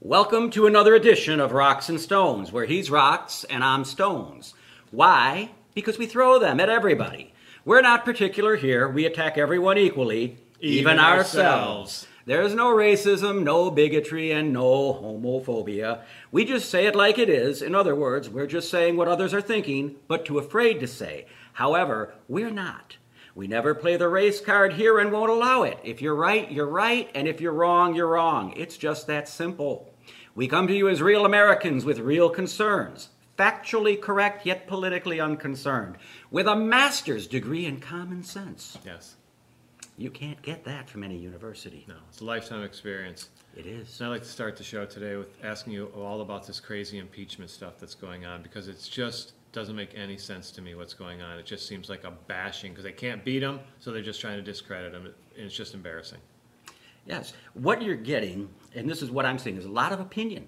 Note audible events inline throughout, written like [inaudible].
Welcome to another edition of Rocks and Stones, where he's rocks and I'm stones. Why? Because we throw them at everybody. We're not particular here. We attack everyone equally, even, Even ourselves. ourselves. There's no racism, no bigotry, and no homophobia. We just say it like it is. In other words, we're just saying what others are thinking, but too afraid to say. However, we're not. We never play the race card here and won't allow it. If you're right, you're right, and if you're wrong, you're wrong. It's just that simple. We come to you as real Americans with real concerns, factually correct yet politically unconcerned, with a master's degree in common sense. Yes. You can't get that from any university. No, it's a lifetime experience. It is. So I'd like to start the show today with asking you all about this crazy impeachment stuff that's going on because it's just doesn't make any sense to me what's going on. It just seems like a bashing because they can't beat him, so they're just trying to discredit him, and it's just embarrassing. Yes. What you're getting, and this is what I'm saying, is a lot of opinion.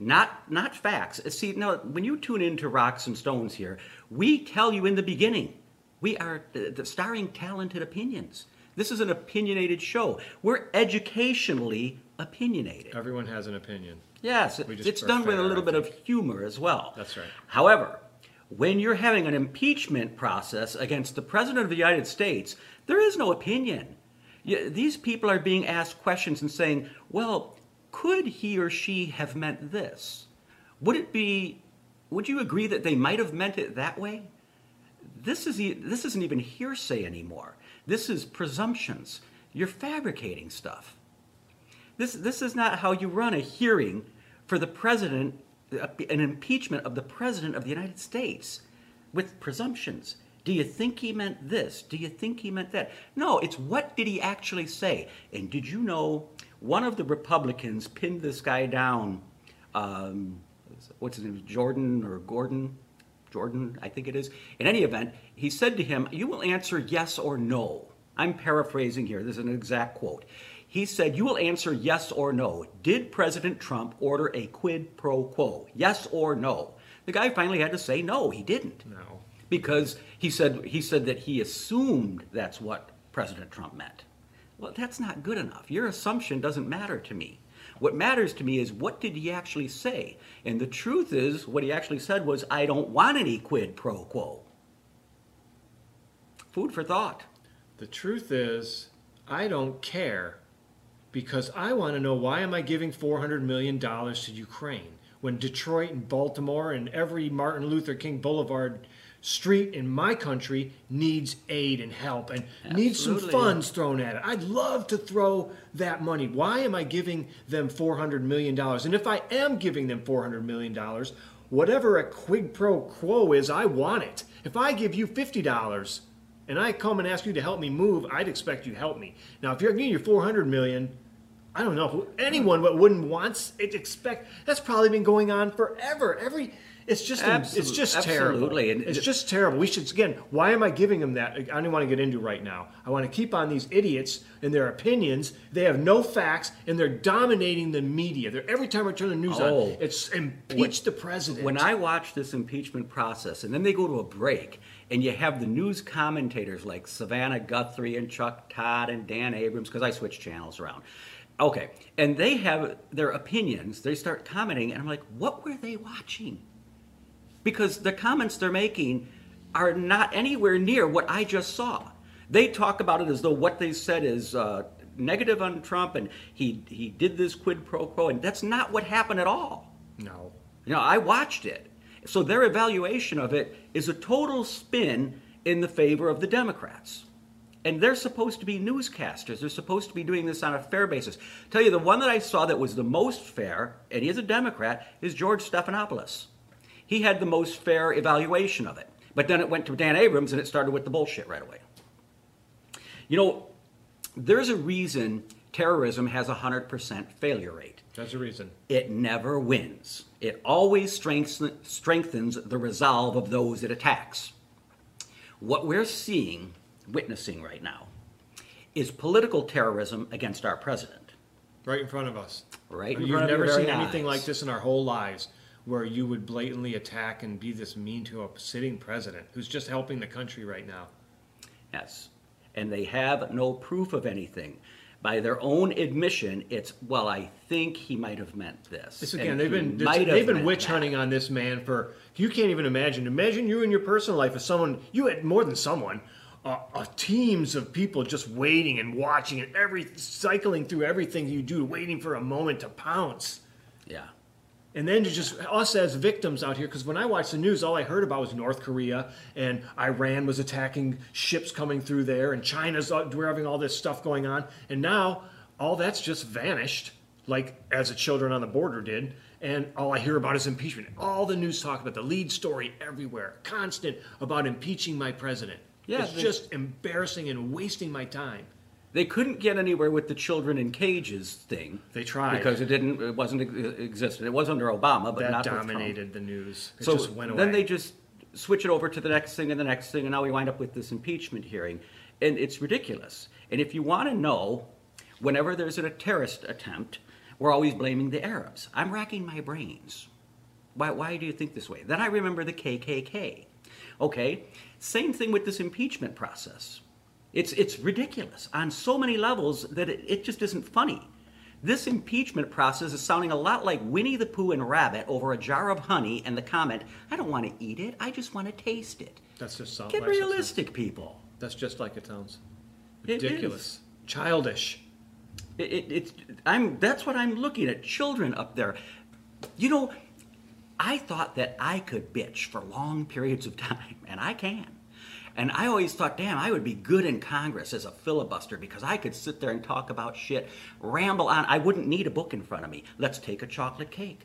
Not not facts. Uh, see, now when you tune into Rocks and Stones here, we tell you in the beginning, we are the, the starring talented opinions. This is an opinionated show. We're educationally opinionated. Everyone has an opinion. Yes, it's done with a little bit of humor as well. That's right. However, when you're having an impeachment process against the President of the United States, there is no opinion. These people are being asked questions and saying, well, could he or she have meant this? Would it be, would you agree that they might have meant it that way? This, is, this isn't even hearsay anymore. This is presumptions. You're fabricating stuff. This, this is not how you run a hearing for the president, uh, an impeachment of the president of the United States with presumptions. Do you think he meant this? Do you think he meant that? No, it's what did he actually say? And did you know one of the Republicans pinned this guy down? Um, what's his name? Jordan or Gordon? Jordan, I think it is. In any event, he said to him, You will answer yes or no. I'm paraphrasing here. This is an exact quote. He said, You will answer yes or no. Did President Trump order a quid pro quo? Yes or no? The guy finally had to say no, he didn't. No. Because he said he said that he assumed that's what President Trump meant. Well, that's not good enough. Your assumption doesn't matter to me. What matters to me is what did he actually say? And the truth is, what he actually said was, I don't want any quid pro quo. Food for thought. The truth is, I don't care because I want to know why am I giving 400 million dollars to Ukraine when Detroit and Baltimore and every Martin Luther King Boulevard street in my country needs aid and help and needs some funds thrown at it. I'd love to throw that money. Why am I giving them 400 million dollars? And if I am giving them 400 million dollars, whatever a quid pro quo is, I want it. If I give you $50 and I come and ask you to help me move, I'd expect you to help me. Now, if you're giving your 400 million, I don't know anyone but wouldn't want it. Expect that's probably been going on forever. Every it's just it's just absolutely. Terrible. It's just terrible. We should again. Why am I giving them that? I don't want to get into right now. I want to keep on these idiots and their opinions. They have no facts and they're dominating the media. They're every time I turn the news Oh. on, it's impeach the president. When I watch this impeachment process and then they go to a break and you have the news commentators like Savannah Guthrie and Chuck Todd and Dan Abrams, because I switch channels around. Okay. And they have their opinions, they start commenting, and I'm like, what were they watching? Because the comments they're making are not anywhere near what I just saw. They talk about it as though what they said is uh, negative on Trump and he, he did this quid pro quo, and that's not what happened at all. no. You know, I watched it. So their evaluation of it is a total spin in the favor of the Democrats. And they're supposed to be newscasters. They're supposed to be doing this on a fair basis. Tell you, the one that I saw that was the most fair, and he is a Democrat, is George Stephanopoulos. He had the most fair evaluation of it. But then it went to Dan Abrams and it started with the bullshit right away. You know, there's a reason terrorism has a 100% failure rate. That's the reason. It never wins. It always strengthens, strengthens the resolve of those it attacks. What we're seeing, witnessing right now, is political terrorism against our president. Right in front of us. Right in You've front of never seen very anything like this in our whole lives where you would blatantly attack and be this mean to a sitting president who's just helping the country right now. Yes. And they have no proof of anything. by their own admission, it's well, I think he might have meant this. This and again, they've been they've been witch that. hunting on this man for you can't even imagine. Imagine you in your personal life as someone you had more than someone, uh, uh, teams of people just waiting and watching and every cycling through everything you do, waiting for a moment to pounce. Yeah. And then to just us as victims out here, because when I watched the news, all I heard about was North Korea and Iran was attacking ships coming through there, and China's uh, we're having all this stuff going on, and now all that's just vanished, like as the children on the border did. And all I hear about is impeachment. All the news talk about the lead story everywhere, constant about impeaching my president. Yeah, it's just embarrassing and wasting my time. They couldn't get anywhere with the children in cages thing. They tried. because it didn't. It wasn't ex- existed. It was under Obama, but That not dominated the news. It So just went away. then they just switch it over to the next thing and the next thing, and now we wind up with this impeachment hearing, and it's ridiculous. And if you want to know, whenever there's a terrorist attempt, we're always blaming the Arabs. I'm racking my brains. Why, why do you think this way? Then I remember the KKK. Okay, same thing with this impeachment process. It's, it's ridiculous on so many levels that it, it just isn't funny. This impeachment process is sounding a lot like Winnie the Pooh and Rabbit over a jar of honey and the comment, I don't want to eat it, I just want to taste it. That's just so Get just- realistic, people. That's just like it sounds. It Ridiculous. Childish. It, it, it's I'm that's what I'm looking at. Children up there. You know, I thought that I could bitch for long periods of [laughs] time, and I can. And I always thought, damn, I would be good in Congress as a filibuster because I could sit there and talk about shit, ramble on. I wouldn't need a book in front of me. Let's take a chocolate cake.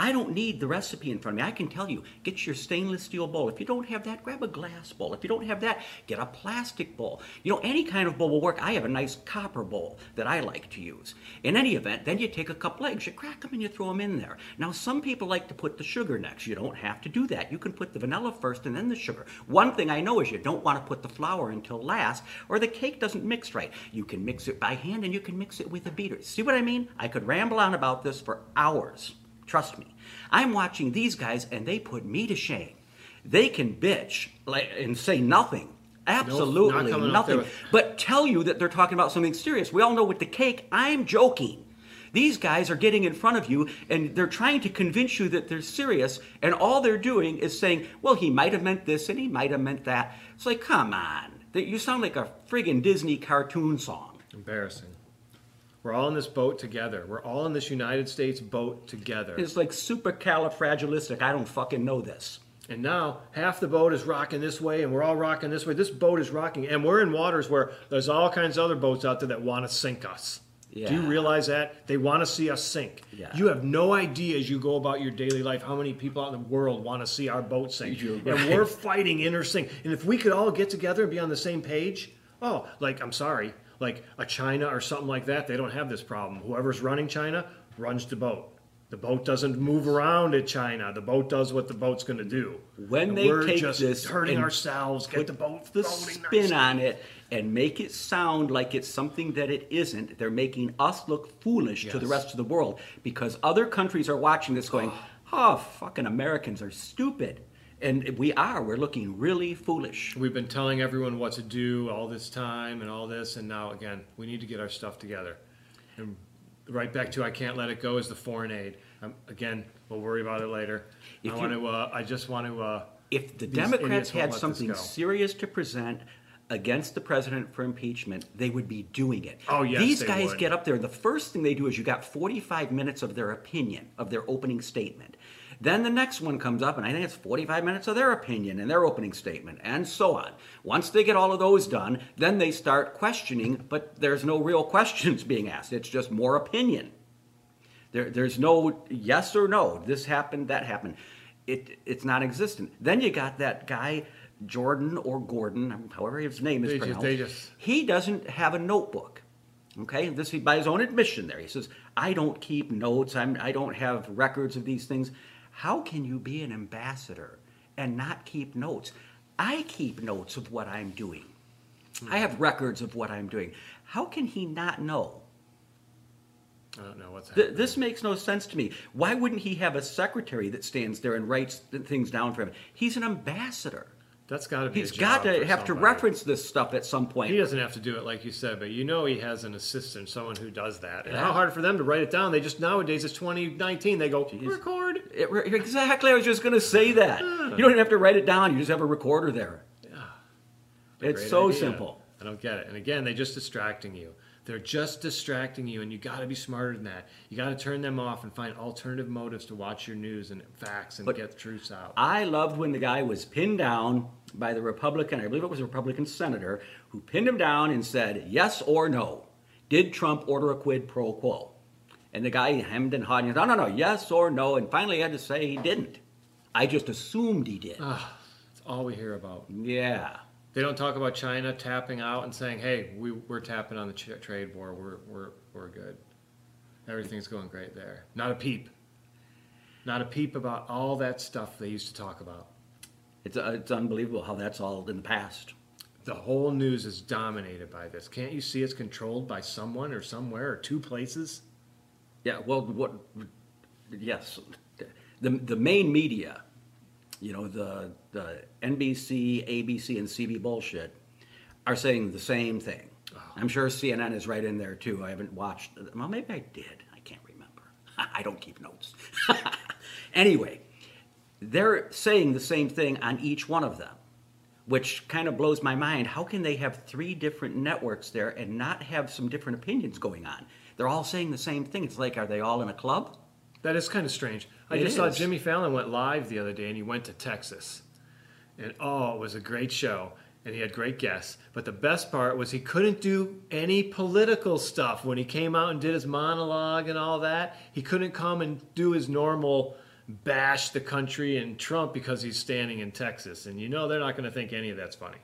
I don't need the recipe in front of me. I can tell you, get your stainless steel bowl. If you don't have that, grab a glass bowl. If you don't have that, get a plastic bowl. You know, any kind of bowl will work. I have a nice copper bowl that I like to use. In any event, then you take a couple eggs, you crack them and you throw them in there. Now, some people like to put the sugar next. You don't have to do that. You can put the vanilla first and then the sugar. One thing I know is you don't want to put the flour until last, or the cake doesn't mix right. You can mix it by hand and you can mix it with a beater. See what I mean? I could ramble on about this for hours. Trust me. I'm watching these guys and they put me to shame. They can bitch like, and say nothing. Absolutely up nothing. But tell you that they're talking about something serious. We all know with the cake, I'm joking. These guys are getting in front of you and they're trying to convince you that they're serious, and all they're doing is saying, well, he might have meant this and he might have meant that. It's like, come on. You sound like a friggin' Disney cartoon song. Embarrassing. We're all in this boat together. We're all in this United States boat together. It's like supercalifragilistic. I don't fucking know this. And now half the boat is rocking this way and we're all rocking this way. This boat is rocking and we're in waters where there's all kinds of other boats out there that want to sink us. Do you realize that? They want to see us sink. Yeah. You have no idea as you go about your daily life how many people out in the world want to see our boat sink. You're And we're fighting inner sink. And if we could all get together and be on the same page, oh, like, I'm sorry, like a China or something like that, they don't have this problem. Whoever's running China runs the boat. The boat doesn't move around at China. The boat does what the boat's going to do. When And they we're take just this hurting ourselves, get the boat the spin on it and make it sound like it's something that it isn't. They're making us look foolish to the rest of the world because other countries are watching this going, oh, fucking Americans are stupid. And we are. We're looking really foolish. We've been telling everyone what to do all this time and all this, and now again, we need to get our stuff together. And right back to I can't let it go is the foreign aid. Um, again, we'll worry about it later. If I you- want to. Uh, I just want to. Uh, If the Democrats had something serious to present against the president for impeachment, they would be doing it. Oh, yes, These guys would. get up there. The first thing they do is you got 45 minutes of their opinion, of their opening statement. Then the next one comes up, and I think it's 45 minutes of their opinion and their opening statement, and so on. Once they get all of those done, then they start questioning, but there's no real [laughs] questions being asked. It's just more opinion. There, there's no yes or no. This happened, that happened. It, it's not existent. Then you got that guy, Jordan or Gordon, however his name is They pronounced. they just- He doesn't have a notebook. Okay, this is by his own admission. There, he says, "I don't keep notes. I'm, I don't have records of these things." How can you be an ambassador and not keep notes? I keep notes of what I'm doing. I hmm. have records of what I'm doing. How can he not know? I don't know what's Th- happening. this makes no sense to me. Why wouldn't he have a secretary that stands there and writes th- things down for him? He's an ambassador. That's got to be. He's got to have to reference this stuff at some point. He doesn't have to do it like you said, but you know he has an assistant, someone who does that. And Yeah. how hard for them to write it down? They just nowadays it's 2019. They go record. It- exactly. I was just going to say that. You don't even have to write it down. You just have a recorder there. Yeah. It's so idea. simple. I don't get it. And again, they're just distracting you. They're just distracting you, and you got to be smarter than that. You got to turn them off and find alternative motives to watch your news and facts and But- get the truths out. I loved when the guy was pinned down by the Republican, I believe it was a Republican senator, who pinned him down and said, yes or no. Did Trump order a quid pro quo? And the guy hemmed and hawed, and he said, no, no, no, yes or no. And finally he had to say he didn't. I just assumed he did. Ah, That's all we hear about. yeah. They don't talk about China tapping out and saying, "Hey, we, we're tapping on the ch- trade war. We're, we're, we're good. Everything's going great there." Not a peep. Not a peep about all that stuff they used to talk about. It's, uh, it's unbelievable how that's all in the past. The whole news is dominated by this. Can't you see it's controlled by someone or somewhere or two places? Yeah, well, what? Yes, the the main media, you know, the the NBC, ABC, and CB bullshit, are saying the same thing. Oh. I'm sure CNN is right in there too. I haven't watched. Well, maybe I did. I can't remember. [laughs] I don't keep notes. [laughs] anyway, they're saying the same thing on each one of them, which kind of blows my mind. How can they have three different networks there and not have some different opinions going on? They're all saying the same thing. It's like, are they all in a club? That is kind of strange. I It just saw. Jimmy Fallon went live the other day and he went to Texas. And oh, it was a great show. And he had great guests. But the best part was he couldn't do any political stuff when he came out and did his monologue and all that. He couldn't come and do his normal bash the country and Trump because he's standing in Texas. And you know they're not going to think any of that's funny.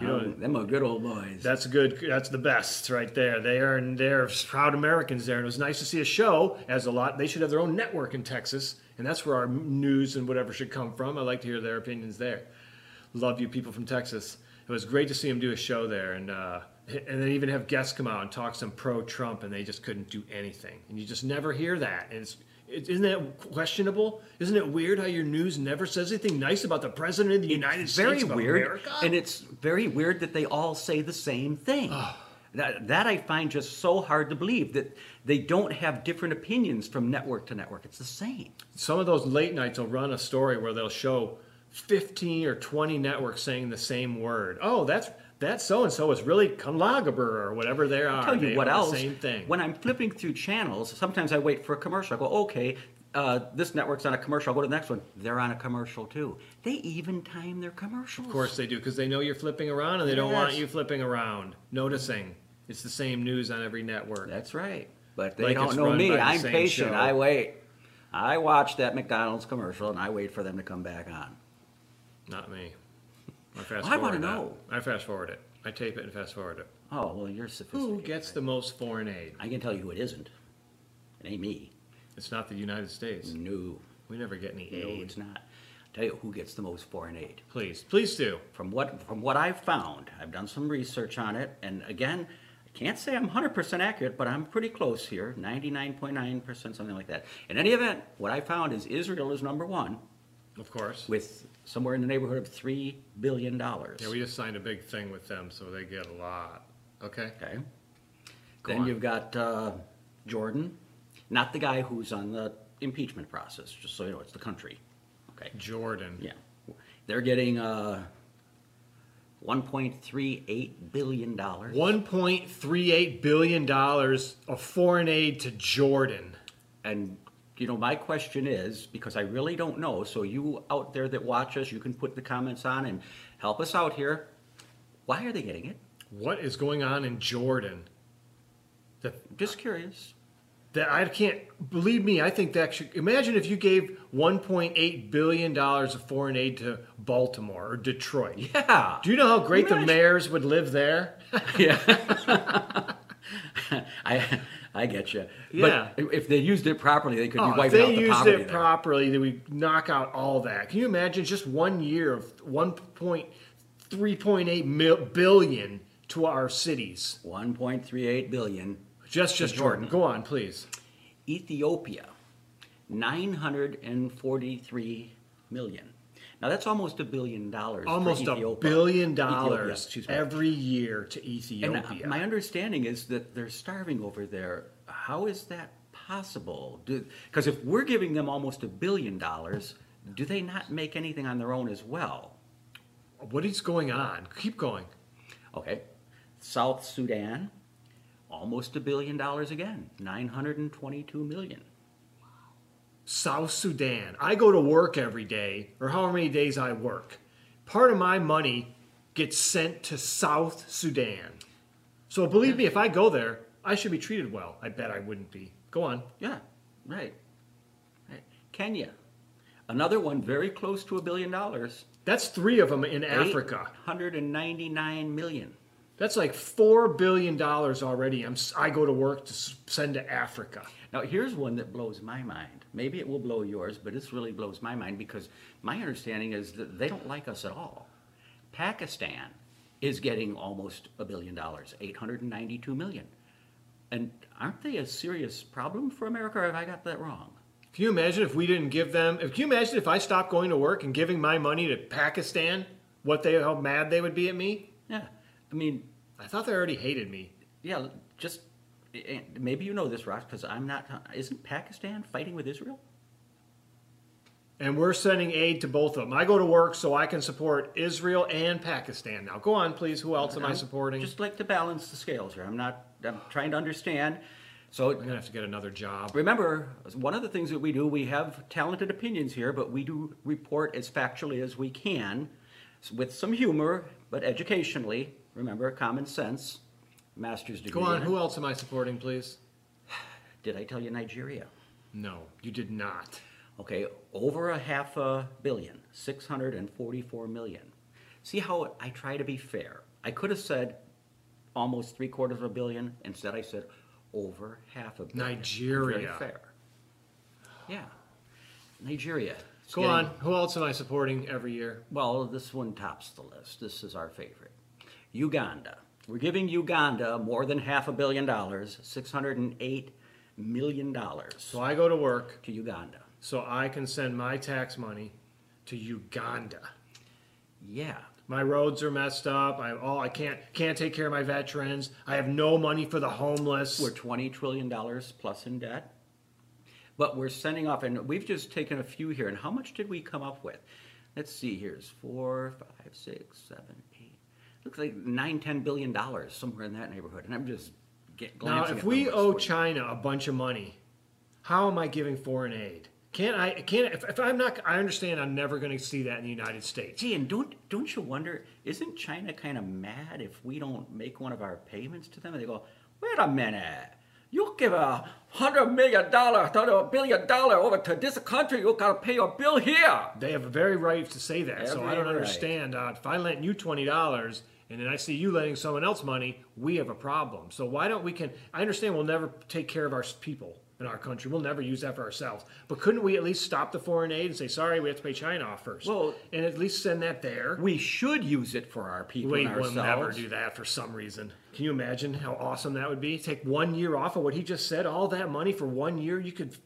You know, Um, them are good old boys. that's good. That's the best right there. They are and they're proud Americans there, and it was nice to see a show. As a lot, they should have their own network in Texas, and that's where our news and whatever should come from. I like to hear their opinions there. Love you people from Texas. It was great to see them do a show there, and uh, and then even have guests come out and talk some pro Trump, and they just couldn't do anything. And you just never hear that. And it's it, isn't that questionable? Isn't it weird how your news never says anything nice about the president of the United It's very States of weird, America? and it's very weird that they all say the same thing. that, that I find just so hard to believe that they don't have different opinions from network to network. It's the same. some of those late nights will run a story where they'll show 15 or 20 networks saying the same word. Oh, that's that so and so is really Kanlagaber or whatever they are. Tell you They what else. Same thing. When I'm flipping through channels, sometimes I wait for a commercial. I go, okay, uh, this network's on a commercial. I'll go to the next one. They're on a commercial too. They even time their commercials. of course they do because they know you're flipping around and they don't want you flipping around. Noticing it's the same news on every network. That's right. But they Like don't it's know run me. the I'm same patient. show. I wait. I watch that McDonald's commercial and I wait for them to come back on. Not me. I fast I forward that. know. I fast forward it. I tape it and fast forward it. Oh, well, you're sophisticated. Who gets the most foreign aid? I can tell you who it isn't. It ain't me. It's not the United States. No. We never get any aid. No, it's not. I'll tell you who gets the most foreign aid. Please, please do. From what from what I've found, I've done some research on it, and again, I can't say I'm 100% accurate, but I'm pretty close here, 99.9%, something like that. In any event, what I found is Israel is number one Of course. with somewhere in the neighborhood of three billion dollars. Yeah, we just signed a big thing with them, so they get a lot. Okay. Okay. Go then on. you've got uh, Jordan, not the guy who's on the impeachment process. Just so you know, it's the country. Okay. Jordan. Yeah, they're getting uh, 1.38 billion dollars. $1.38 billion of foreign aid to Jordan. And you know, my question is because I really don't know. So you out there that watch us, you can put the comments on and help us out here. Why are they getting it? What is going on in Jordan? That, Just curious. that I can't believe me. I think that should imagine if you gave 1.8 billion dollars of foreign aid to Baltimore or Detroit. Yeah. Do you know how great the mayors would live there? Yeah. [laughs] [laughs] I I get you. Yeah. But if they used it properly, they could Oh, be wiping out the poverty. If they used it there. properly, then we knock out all that. Can you imagine just one year of 1.3.8 mil- billion to our cities? 1.38 billion. Just, just Jordan. Jordan. Go on, please. Ethiopia, 943 million. Now that's almost a billion dollars. Almost a billion dollars me. every year to And Ethiopia. uh, my understanding is that they're starving over there. How is that possible? Because if we're giving them almost a billion dollars, do they not make anything on their own as well? what is going on? Keep going. Okay. South Sudan, almost a billion dollars again, 922 million. South Sudan. I go to work every day, or however many days I work. Part of my money gets sent to South Sudan. So believe me, if I go there, I should be treated well. I bet I wouldn't be. Go on. Yeah, right. right. Kenya, another one very close to a billion dollars. That's three of them in Africa. 199 million. That's like four billion dollars already. I'm, I go to work to send to Africa. Now, here's one that blows my mind. Maybe it will blow yours, but this really blows my mind because my understanding is that they don't like us at all. Pakistan is getting almost a billion dollars, 892 million. And aren't they a serious problem for America, or have I got that wrong? Can you imagine if we didn't give them? If can you imagine if I stopped going to work and giving my money to Pakistan? What they how mad they would be at me? Yeah. I mean, I thought they already hated me. yeah, just eh, maybe you know this, Ross, because I'm not. Isn't Pakistan fighting with Israel? And we're sending aid to both of them. I go to work so I can support Israel and Pakistan. Now, go on, please. Who else am I I'm supporting? Just like to balance the scales here. I'm not. I'm trying to understand. So I'm gonna have to get another job. Remember, one of the things that we do, we have talented opinions here, but we do report as factually as we can, with some humor, but educationally. Remember, common sense, master's degree. Go on. Who else am I supporting, please? Did I tell you Nigeria? No, you did not. Okay, over a half a billion, 644 million. See how I try to be fair. I could have said almost three quarters of a billion. Instead, I said over half a billion. Nigeria. Very fair. Yeah. Nigeria. Go getting- on. Who else am I supporting every year? Well, this one tops the list. This is our favorite. Uganda. We're giving Uganda more than half a billion dollars, $608 million So I go to work to Uganda. so I can send my tax money to Uganda. Yeah. My roads are messed up. I all I can't can't take care of my veterans. I have no money for the homeless. We're $20 trillion plus in debt. But we're sending off, and we've just taken a few here. And how much did we come up with? Let's see, here's four, five, six, seven, eight. Looks like nine, ten billion dollars, somewhere in that neighborhood. And I'm just get, now, if we owe for. China a bunch of money, how am I giving foreign aid? Can't I? Can't if, if I'm not? I understand. I'm never going to see that in the United States. Gee, and don't don't you wonder? Isn't China kind of mad if we don't make one of our payments to them? And they go, "Wait a minute, you give a hundred million dollar, a billion dollar over to this country, you gotta pay your bill here." They have a very right to say that. so I don't right. understand. Uh, if I lent you twenty dollars and then I see you lending someone else money, we have a problem. So why don't we? Can I understand? We'll never take care of our people in our country. We'll never use that for ourselves. But couldn't we at least stop the foreign aid and say, sorry, we have to pay China off first? Well- and at least send that there. We should use it for our people We will never do that for some reason. Can you imagine how awesome that would be? Take one year off of what he just said, all that money for one year. You could.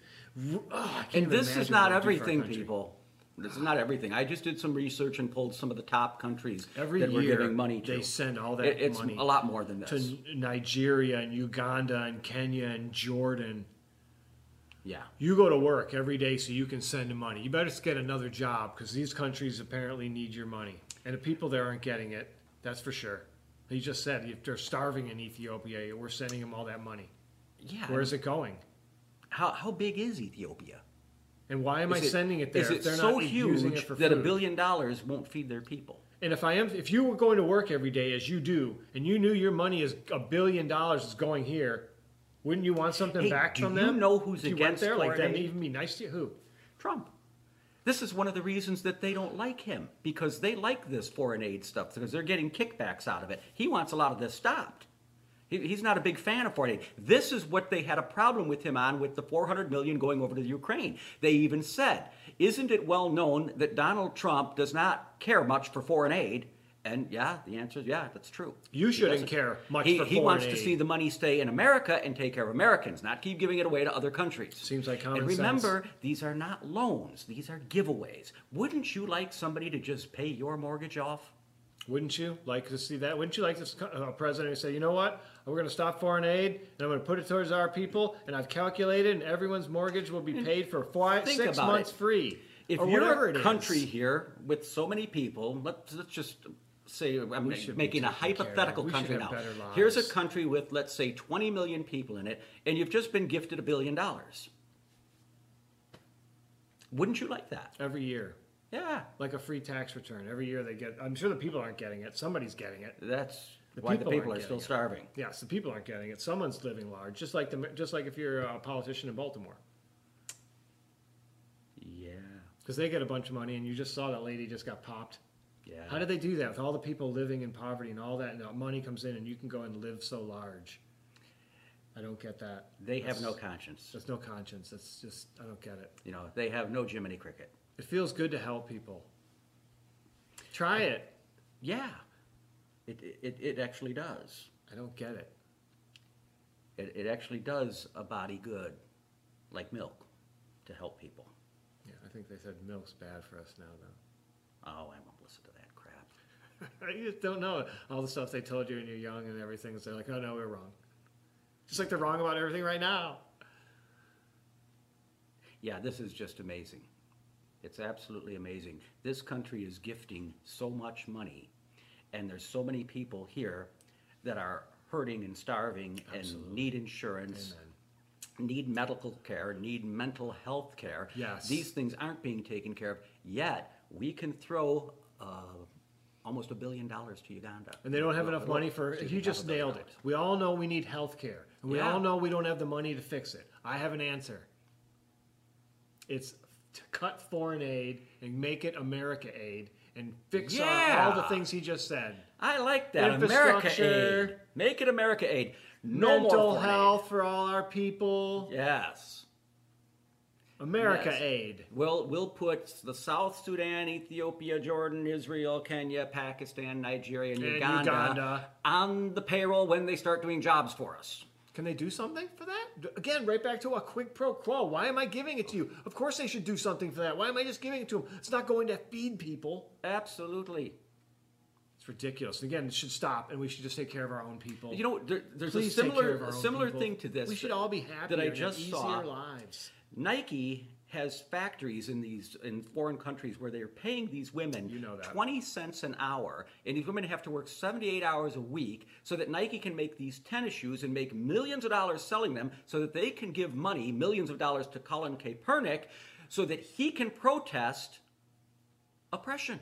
Oh, And this is not what it'd do for our everything, people. This is not everything. I just did some research and pulled some of the top countries Every that we're giving money to. they send all that It- it's money a lot more than this. to Nigeria and Uganda and Kenya and Jordan. yeah. You go to work every day so you can send money. You better get another job because these countries apparently need your money. And the people there aren't getting it. That's for sure. He just said if they're starving in Ethiopia. We're sending them all that money. Yeah. Where is it going? How, how big is Ethiopia? And why am I it- sending it there Is it they're so huge that a billion dollars won't feed their people? And if I am, if you were going to work every day as you do, and you knew your money is a billion dollars is going here, wouldn't you want something Hey, back do from you them? know who's if you against went there, like them even be nice to you? Who? Trump. This is one of the reasons that they don't like him because they like this foreign aid stuff because they're getting kickbacks out of it. He wants a lot of this stopped. He- He's not a big fan of foreign aid. This is what they had a problem with him on with the 400 million going over to the Ukraine. They even said, "Isn't it well known that Donald Trump does not care much for foreign aid?" And yeah, the answer is yeah, that's true. You He shouldn't doesn't. care much He, for he wants to see the money stay in America and take care of Americans, not keep giving it away to other countries. Seems like common And sense. remember, these are not loans; these are giveaways. Wouldn't you like somebody to just pay your mortgage off? Wouldn't you like to see that? Wouldn't you like to uh, a president to say, you know what, we're going to stop foreign aid and I'm going to put it towards our people, and I've calculated, and everyone's mortgage will be paid for five, six months it. free, If you're a it is. country here with so many people, let's, let's just say I'm We should be making a taken care of. hypothetical country now. Here's a country with let's say 20 million people in it, and you've just been gifted a billion dollars. Wouldn't you like that? every year, Yeah, like a free tax return. Every year they get. I'm sure the people aren't getting it. Somebody's getting it. that's The why the people people aren't still it. starving. Yes, the people aren't getting it. Someone's living large, just like the just like if you're a politician in Baltimore, Yeah, because they get a bunch of money, and you just saw that lady just got popped. Yeah. How did they do that with all the people living in poverty and all that? And the money comes in, and you can go and live so large. I don't get that. they have no conscience. There's no conscience. That's just I don't get it. You know, they have no Jiminy Cricket. It feels good to help people. Try it. Yeah, it, it, it actually does. I don't get it. It, it actually does a body good, like milk, to help people. Yeah, I think they said milk's bad for us now, though. Oh, I won't listen to that crap. [laughs] you just don't know all the stuff they told you when you're young and everything. So they're like, oh no, we're wrong. Just like they're wrong about everything right now. Yeah, this is just amazing. It's absolutely amazing. This country is gifting so much money, and there's so many people here that are hurting and starving and need insurance, Amen. need medical care, need mental health care. Yes. These things aren't being taken care of, yet we can throw uh, almost a billion dollars to Uganda. And they don't have Well, enough well, money for. excuse You me, just half a billion nailed it. dollars. We all know we need health care. And we Yeah. all know we don't have the money to fix it. I have an answer. It's to cut foreign aid and make it America aid and fix our, all the Yeah. things he just said. I like that. America Infrastructure. Aid. Make it America Aid. No Mental more foreign aid. health for all our people. Yes. America Yes. aid. We'll, we'll put the South Sudan, Ethiopia, Jordan, Israel, Kenya, Pakistan, Nigeria, and, And Uganda, Uganda. on the payroll when they start doing jobs for us. Can they do something for that? Again, right back to a quid pro quo. Why am I giving it to you? Of course they should do something for that. Why am I just giving it to them? It's not going to feed people. Absolutely. It's ridiculous. Again, it should stop, and we should just take care of our own people. You know, there, there's Please a take care of similar a similar people. thing to this. We should all be happier that I just easier saw. lives. Nike has factories in these in foreign countries where they're paying these women You know that. 20 cents an hour and these women have to work 78 hours a week so that Nike can make these tennis shoes and make millions of dollars selling them so that they can give money millions of dollars to Colin Kaepernick so that he can protest oppression.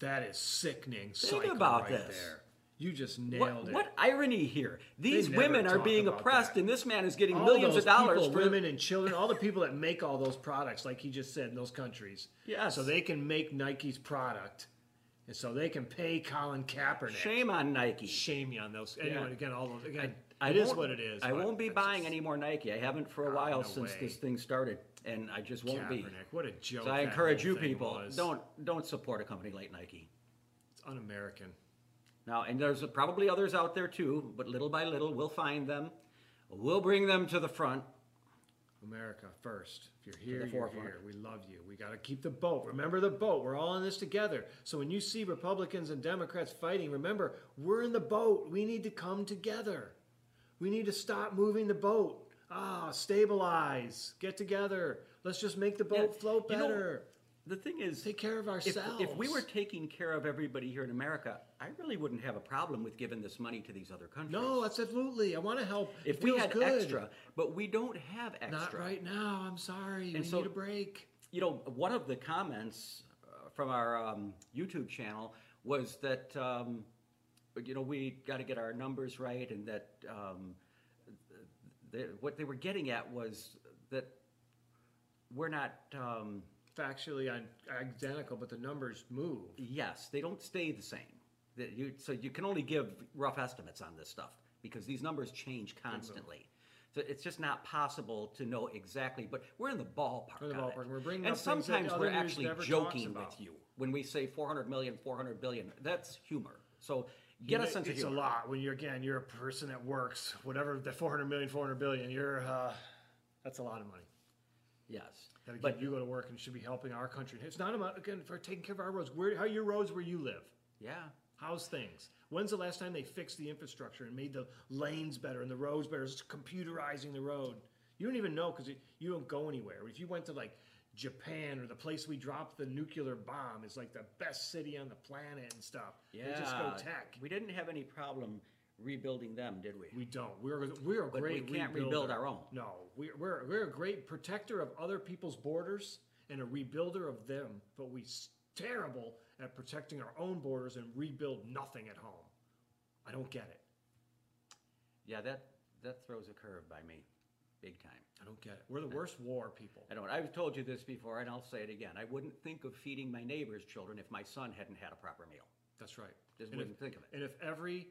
That is sickening. Think about right this. there. You just nailed What, it. what irony here. These women are being oppressed that. and this man is getting all millions of dollars people, for women and children, all the people that make all those products, like he just said, in those countries. [laughs] Yeah. So they can make Nike's product, and so they can pay Colin Kaepernick. shame on Nike. Shame me on those. Anyway, again, all those. Again, I it is what it is. I won't be buying just- any more Nike. I haven't for a Oh, while no since way. this thing started, and I just won't be. What a joke! So I encourage you people was. don't don't support a company like Nike. It's un-American. Now, and there's probably others out there too, but little by little we'll find them. We'll bring them to the front. America first. If you're here, you're forefront. here. We love you. We got to keep the boat. Remember the boat. We're all in this together. So when you see Republicans and Democrats fighting, remember we're in the boat. We need to come together. We need to stop moving the boat. Ah, stabilize. Get together. Let's just make the boat Yeah, float you know, better. The thing is, Take care of if, ourselves. if we were taking care of everybody here in America, I really wouldn't have a problem with giving this money to these other countries. no, absolutely. I want to help. if It we had good. extra, but we don't have extra. Not right now. I'm sorry. And we so- need a break. you know, one of the comments uh, from our um, YouTube channel was that, um, you know, we got to get our numbers right, and that um, they, what they were getting at was that we're not. Factually identical, but the numbers move. yes, they don't stay the same. That you, so you can only give rough estimates on this stuff because these numbers change constantly. So it's just not possible to know exactly, but we're in the ballpark. We're in the ballpark. We're bringing and up things that sometimes we're actually joking with you when we say 400 million, 400 billion. That's humor. So get a It- sense it's of humor. a lot when you're again you're a person that works whatever the 400 million 400 billion you're uh, that's a lot of money Yes, again, but you go to work and should be helping our country. It's not about again for taking care of our roads. Where how are your roads where you live. Yeah, how's things? When's the last time they fixed the infrastructure and made the lanes better and the roads better? It's computerizing the road. You don't even know because you don't go anywhere. If you went to like Japan or the place we dropped the nuclear bomb is like the best city on the planet and stuff. yeah. They just go tech. We didn't have any problem rebuilding them, did we? We don't. We're we're a But we great. can't rebuilder. rebuild our own. No, we're, we're we're a great protector of other people's borders and a rebuilder of them. But we s- terrible at protecting our own borders and rebuild nothing at home. I don't get it. Yeah, that that throws a curve by me, big time. I don't get it. We're the worst war people. I don't. I've told you this before, and I'll say it again. I wouldn't think of feeding my neighbor's children if my son hadn't had a proper meal. That's right. Just and wouldn't think of it. And if every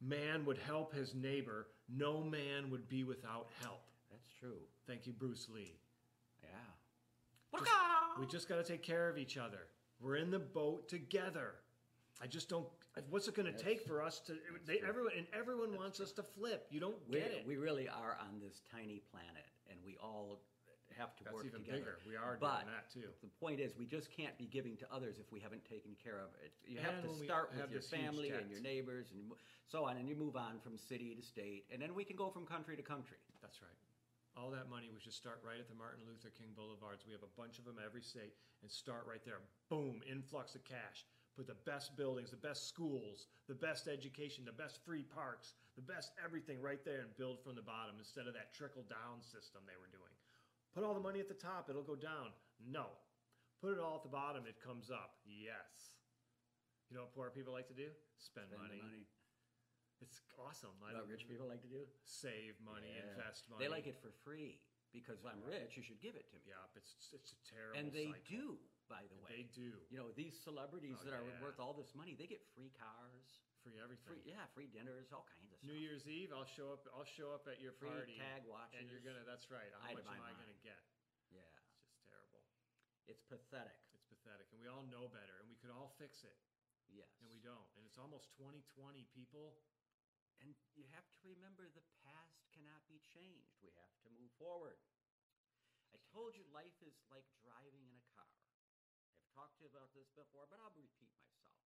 man would help his neighbor, no man would be without help. That's true. Thank you, Bruce Lee. Yeah. We just got to take care of each other. We're in the boat together. I just don't. What's it going to take for us to? They, everyone and everyone wants us to flip. You don't we, get it. we really are on this tiny planet, and we all have to That's work even together. bigger. We are doing but that, too. The point is, we just can't be giving to others if we haven't taken care of it. You have And to when we start have with your this huge family and debt. your neighbors and so on, and you move on from city to state, and then we can go from country to country. That's right. All that money, we should start right at the Martin Luther King Boulevards. We have a bunch of them every state, and start right there. Boom, influx of cash. Put the best buildings, the best schools, the best education, the best free parks, the best everything right there, and build from the bottom instead of that trickle down system they were doing. Put all the money at the top, it'll go down. No. Put it all at the bottom, it comes up. Yes. You know what poor people like to do? Spend, Spend money. money. It's awesome. You know what rich people like to do? Save money, Yeah. invest money. They like it for free because I'm rich. You should give it to me. Yeah, it's it's a terrible. Thing. And they cycle. do, by the way. They do You know, these celebrities Oh, that are worth all this money, they get free cars, free everything. free yeah, free dinners, all kinds of stuff. New Year's Eve, I'll show up. I'll show up at your Free party. tag watches. and you're gonna. That's right. How I'd much buy am I mine. gonna get? Yeah, It's just terrible. it's pathetic. It's pathetic, and we all know better, and we could all fix it, Yes, and we don't. And it's almost 2020, people. And you have to remember the past cannot be changed. We have to move forward. I told you life is like driving in a car. I've talked to you about this before, but I'll repeat myself.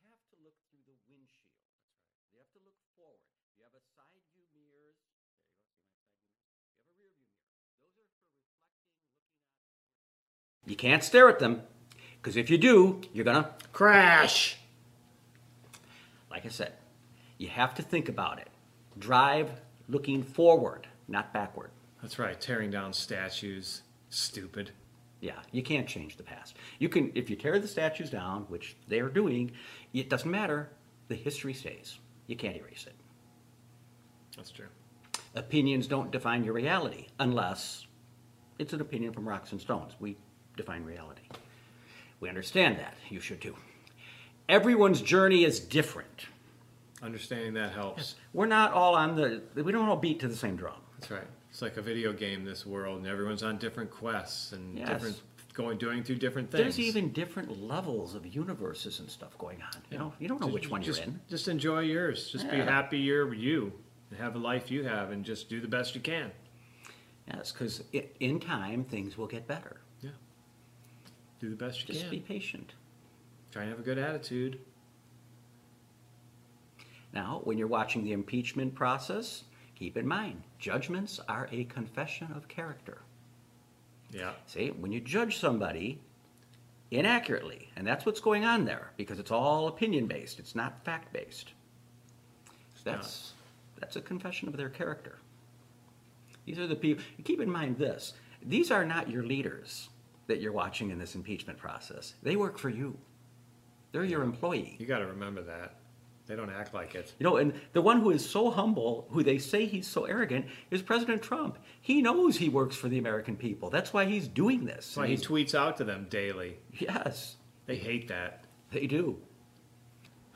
You have to look through the windshield. That's right. You have to look forward. You have a side view mirrors. There you go. See my side view mirrors? You have a rear view mirror. Those are for reflecting, looking at. You can't stare at them, because if you do, you're gonna Crash. like I said, you have to think about it. Drive looking forward, not backward. That's right. Tearing down statues. Stupid. Yeah, you can't change the past. You can, if you tear the statues down, which they are doing, it doesn't matter. The history stays. You can't erase it. That's true. Opinions don't define your reality unless it's an opinion from rocks and stones. We define reality. We understand that. You should too. Everyone's journey is different. Understanding that helps. We're not all on the, we don't all beat to the same drum. That's right. It's like a video game. This world, and everyone's on different quests and Yes. different going, doing through different things. There's even different levels of universes and stuff going on. You know, you don't know Just- which one just, you're in. Just enjoy yours. Just be happy you're you and have the life you have and just do the best you can. Yes, because in time things will get better. Yeah. Do the best you can. Just be patient. Try and have a good attitude. Now, when you're watching the impeachment process, keep in mind judgments are a confession of character. Yeah. See, when you judge somebody inaccurately, and that's what's going on there, because it's all opinion based, it's not fact based. That's that's a confession of their character. These are the people. Keep in mind this: these are not your leaders that you're watching in this impeachment process. They work for you. They're your employee. You got to remember that. They don't act like it. You know, and the one who is so humble, who they say he's so arrogant, is President Trump. He knows he works for the American people. That's why he's doing this. That's why he tweets out to them daily. yes, They hate that. they do.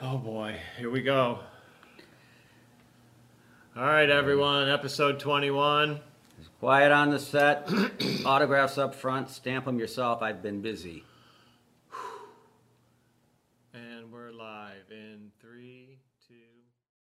Oh boy, here we go. All right, everyone. Episode 21. Quiet on the set, [clears throat] autographs up front, stamp them yourself. I've been busy.